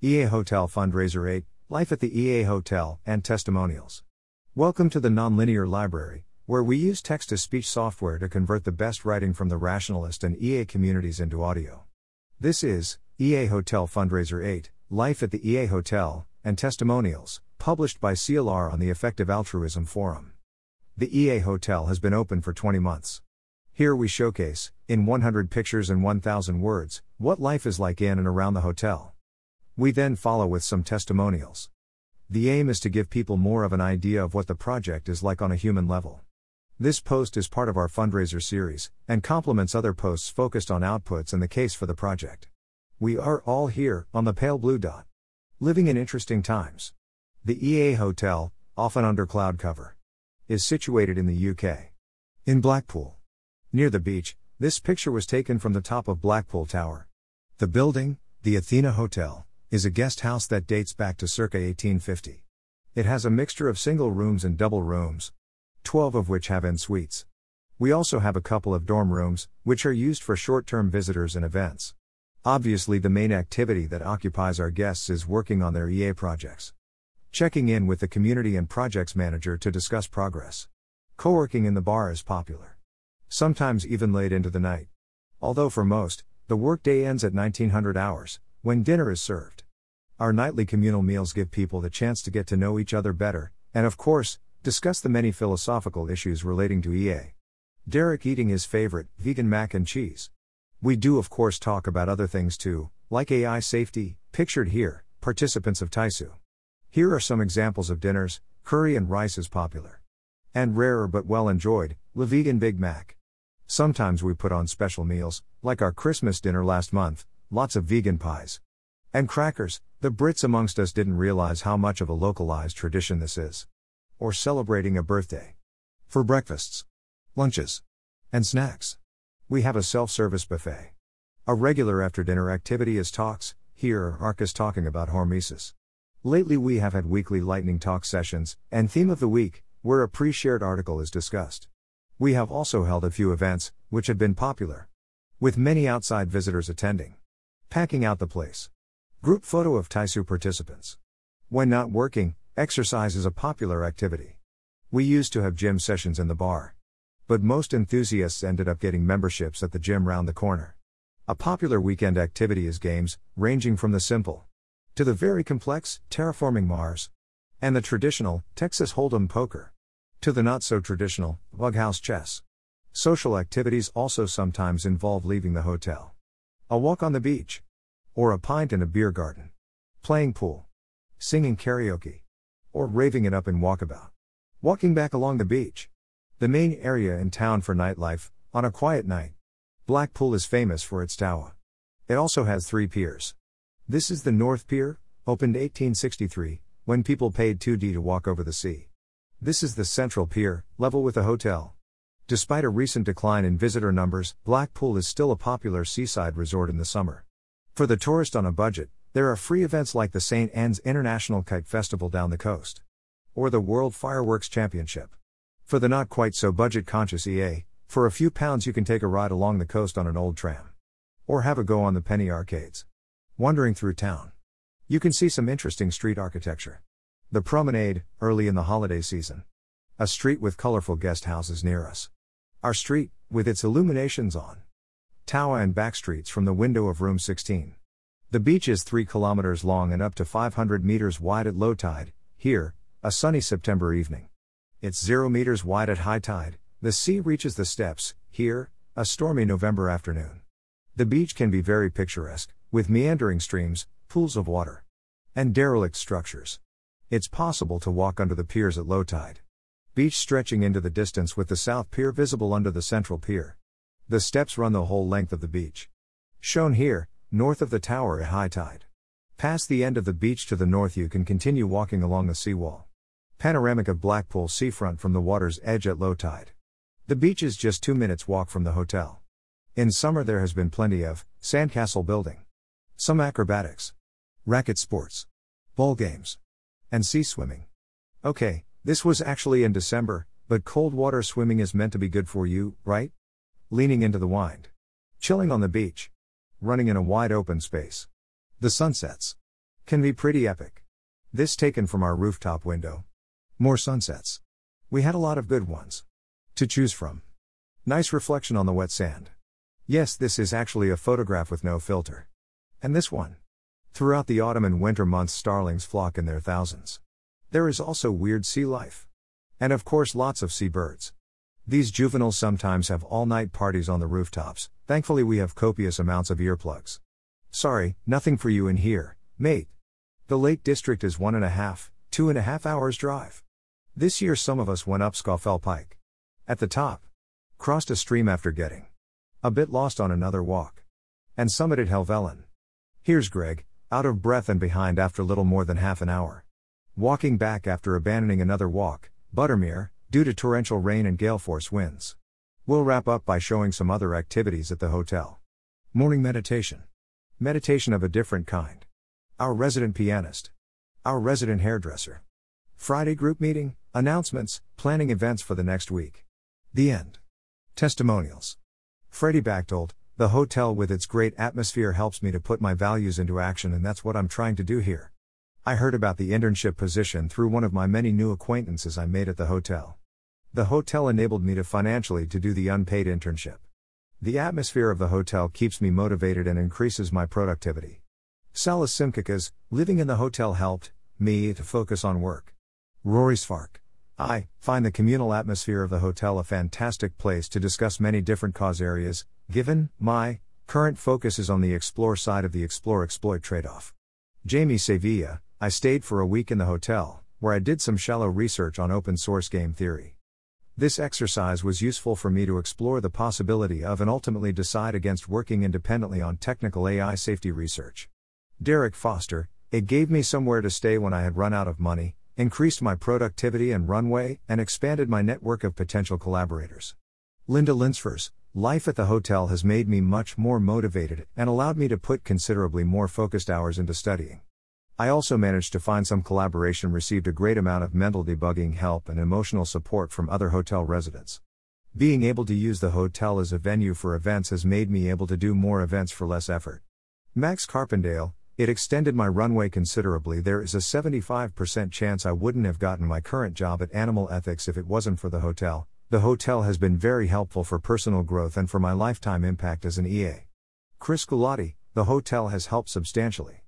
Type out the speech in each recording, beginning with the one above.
EA Hotel Fundraiser 8 Life at the EA Hotel and Testimonials. Welcome to the Nonlinear Library, where we use text to speech software to convert the best writing from the rationalist and EA communities into audio. This is EA Hotel Fundraiser 8 Life at the EA Hotel and Testimonials, published by CEEALAR on the Effective Altruism Forum. The EA Hotel has been open for 20 months. Here we showcase, in 100 pictures and 1,000 words, what life is like in and around the hotel. We then follow with some testimonials. The aim is to give people more of an idea of what the project is like on a human level. This post is part of our fundraiser series, and complements other posts focused on outputs and the case for the project. We are all here, on the pale blue dot. Living in interesting times. The EA Hotel, often under cloud cover, is situated in the UK. In Blackpool. Near the beach, this picture was taken from the top of Blackpool Tower. The building, the Athena Hotel, is a guest house that dates back to circa 1850. It has a mixture of single rooms and double rooms, 12 of which have en suites. We also have a couple of dorm rooms, which are used for short term visitors and events. Obviously, the main activity that occupies our guests is working on their EA projects. Checking in with the community and projects manager to discuss progress. Co working in the bar is popular. Sometimes even late into the night. Although for most, the workday ends at 1900 hours, when dinner is served. Our nightly communal meals give people the chance to get to know each other better, and of course, discuss the many philosophical issues relating to EA. Derek eating his favorite, vegan mac and cheese. We do, of course, talk about other things too, like AI safety, pictured here, participants of Taisu. Here are some examples of dinners curry and rice is popular. And rarer but well enjoyed, Le Vegan Big Mac. Sometimes we put on special meals, like our Christmas dinner last month, lots of vegan pies. And crackers, the Brits amongst us didn't realize how much of a localized tradition this is. Or celebrating a birthday. For breakfasts, lunches, and snacks. We have a self service buffet. A regular after dinner activity is talks, here Arcus talking about hormesis. Lately we have had weekly lightning talk sessions, and theme of the week, where a pre shared article is discussed. We have also held a few events, which have been popular. With many outside visitors attending. Packing out the place. Group photo of Taisu participants. When not working, exercise is a popular activity. We used to have gym sessions in the bar. But most enthusiasts ended up getting memberships at the gym round the corner. A popular weekend activity is games, ranging from the simple to the very complex, terraforming Mars, and the traditional, Texas Hold'em poker, to the not so traditional, bughouse chess. Social activities also sometimes involve leaving the hotel. A walk on the beach. Or a pint in a beer garden. Playing pool. Singing karaoke. Or raving it up in walkabout. Walking back along the beach. The main area in town for nightlife, on a quiet night. Blackpool is famous for its tower. It also has three piers. This is the North Pier, opened 1863, when people paid 2D to walk over the sea. This is the Central Pier, level with the hotel. Despite a recent decline in visitor numbers, Blackpool is still a popular seaside resort in the summer. For the tourist on a budget, there are free events like the St. Anne's International Kite Festival down the coast. Or the World Fireworks Championship. For the not quite so budget conscious EA, for a few pounds you can take a ride along the coast on an old tram. Or have a go on the penny arcades. Wandering through town. You can see some interesting street architecture. The promenade, early in the holiday season. A street with colorful guest houses near us. Our street, with its illuminations on Tower and back streets from the window of room 16. The beach is 3 kilometers long and up to 500 meters wide at low tide, here, a sunny September evening. It's 0 meters wide at high tide, the sea reaches the steps, here, a stormy November afternoon. The beach can be very picturesque, with meandering streams, pools of water, and derelict structures. It's possible to walk under the piers at low tide beach stretching into the distance with the south pier visible under the central pier. The steps run the whole length of the beach. Shown here, north of the tower at high tide. Past the end of the beach to the north, you can continue walking along the seawall. Panoramic of Blackpool seafront from the water's edge at low tide. The beach is just two minutes walk from the hotel. In summer, there has been plenty of sandcastle building, some acrobatics, racket sports, ball games, and sea swimming. Okay, this was actually in December, but cold water swimming is meant to be good for you, right? Leaning into the wind. Chilling on the beach. Running in a wide open space. The sunsets. Can be pretty epic. This taken from our rooftop window. More sunsets. We had a lot of good ones to choose from. Nice reflection on the wet sand. Yes, this is actually a photograph with no filter. And this one. Throughout the autumn and winter months, starlings flock in their thousands. There is also weird sea life. And of course, lots of seabirds. These juveniles sometimes have all night parties on the rooftops, thankfully, we have copious amounts of earplugs. Sorry, nothing for you in here, mate. The Lake District is one and a half, two and a half hours drive. This year, some of us went up Scafell Pike. At the top, crossed a stream after getting a bit lost on another walk, and summited Helvellyn. Here's Greg, out of breath and behind after little more than half an hour. Walking back after abandoning another walk, Buttermere, due to torrential rain and gale force winds. We'll wrap up by showing some other activities at the hotel. Morning meditation. Meditation of a different kind. Our resident pianist. Our resident hairdresser. Friday group meeting, announcements, planning events for the next week. The end. Testimonials. Freddie Bachtold, the hotel with its great atmosphere helps me to put my values into action, and that's what I'm trying to do here. I heard about the internship position through one of my many new acquaintances I made at the hotel. The hotel enabled me to financially to do the unpaid internship. The atmosphere of the hotel keeps me motivated and increases my productivity. Saulius Šimčikas, living in the hotel helped me to focus on work. Rory Svark. I find the communal atmosphere of the hotel a fantastic place to discuss many different cause areas, given my current focus is on the explore side of the explore exploit trade off. Jaime Sevilla, I stayed for a week in the hotel, where I did some shallow research on open source game theory. This exercise was useful for me to explore the possibility of and ultimately decide against working independently on technical AI safety research. Derek Foster, it gave me somewhere to stay when I had run out of money, increased my productivity and runway, and expanded my network of potential collaborators. Linda Linsefors, life at the hotel has made me much more motivated and allowed me to put considerably more focused hours into studying. I also managed to find some collaboration, received a great amount of mental debugging help and emotional support from other hotel residents. Being able to use the hotel as a venue for events has made me able to do more events for less effort. Max Carpendale, it extended my runway considerably. There is a 75% chance I wouldn't have gotten my current job at Animal Ethics if it wasn't for the hotel. The hotel has been very helpful for personal growth and for my lifetime impact as an EA. Chris Gulati, the hotel has helped substantially.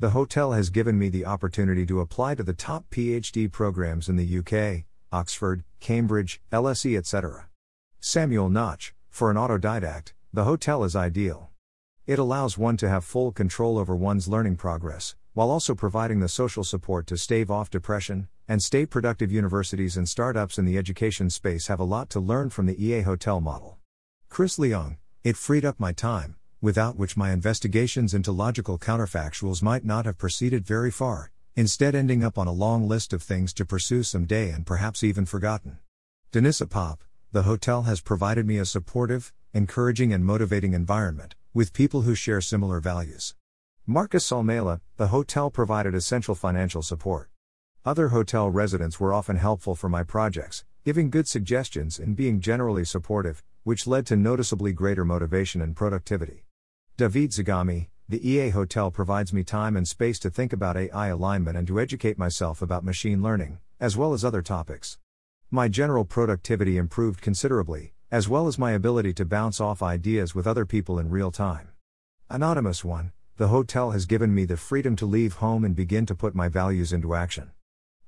The hotel has given me the opportunity to apply to the top PhD programs in the UK, Oxford, Cambridge, LSE, etc. Samuel Knoche, for an autodidact, the hotel is ideal. It allows one to have full control over one's learning progress, while also providing the social support to stave off depression, and stay productive. Universities and startups in the education space have a lot to learn from the EA hotel model. Chris Leong, it freed up my time, without which my investigations into logical counterfactuals might not have proceeded very far, instead, ending up on a long list of things to pursue someday and perhaps even forgotten. Denisa Pop, the hotel has provided me a supportive, encouraging, and motivating environment, with people who share similar values. Markus Salmela, the hotel provided essential financial support. Other hotel residents were often helpful for my projects, giving good suggestions and being generally supportive, which led to noticeably greater motivation and productivity. David Zagami, the EA Hotel provides me time and space to think about AI alignment and to educate myself about machine learning, as well as other topics. My general productivity improved considerably, as well as my ability to bounce off ideas with other people in real time. Anonymous 1, the hotel has given me the freedom to leave home and begin to put my values into action.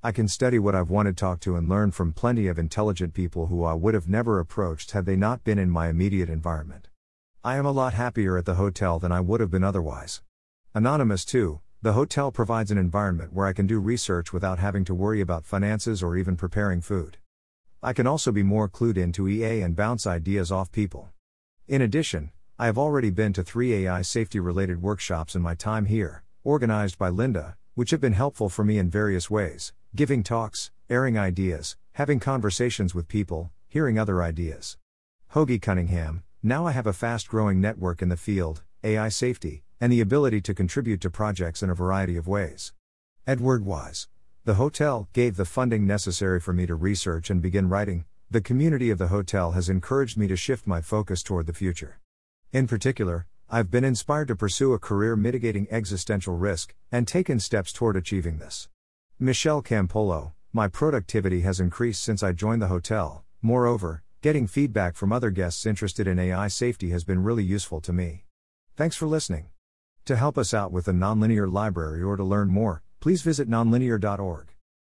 I can study what I've wanted, to talk to, and learn from plenty of intelligent people who I would have never approached had they not been in my immediate environment. I am a lot happier at the hotel than I would have been otherwise. Anonymous two, the hotel provides an environment where I can do research without having to worry about finances or even preparing food. I can also be more clued into EA and bounce ideas off people. In addition, I have already been to three AI safety related workshops in my time here, organized by Linda, which have been helpful for me in various ways giving talks, airing ideas, having conversations with people, hearing other ideas. Hoagy Cunningham, now I have a fast growing network in the field, AI safety, and the ability to contribute to projects in a variety of ways. Edward Wise. The hotel gave the funding necessary for me to research and begin writing. The community of the hotel has encouraged me to shift my focus toward the future. In particular, I've been inspired to pursue a career mitigating existential risk, and taken steps toward achieving this. Michelle Campolo, my productivity has increased since I joined the hotel. Moreover, getting feedback from other guests interested in AI safety has been really useful to me. Thanks for listening. To help us out with the Nonlinear Library or to learn more, please visit nonlinear.org.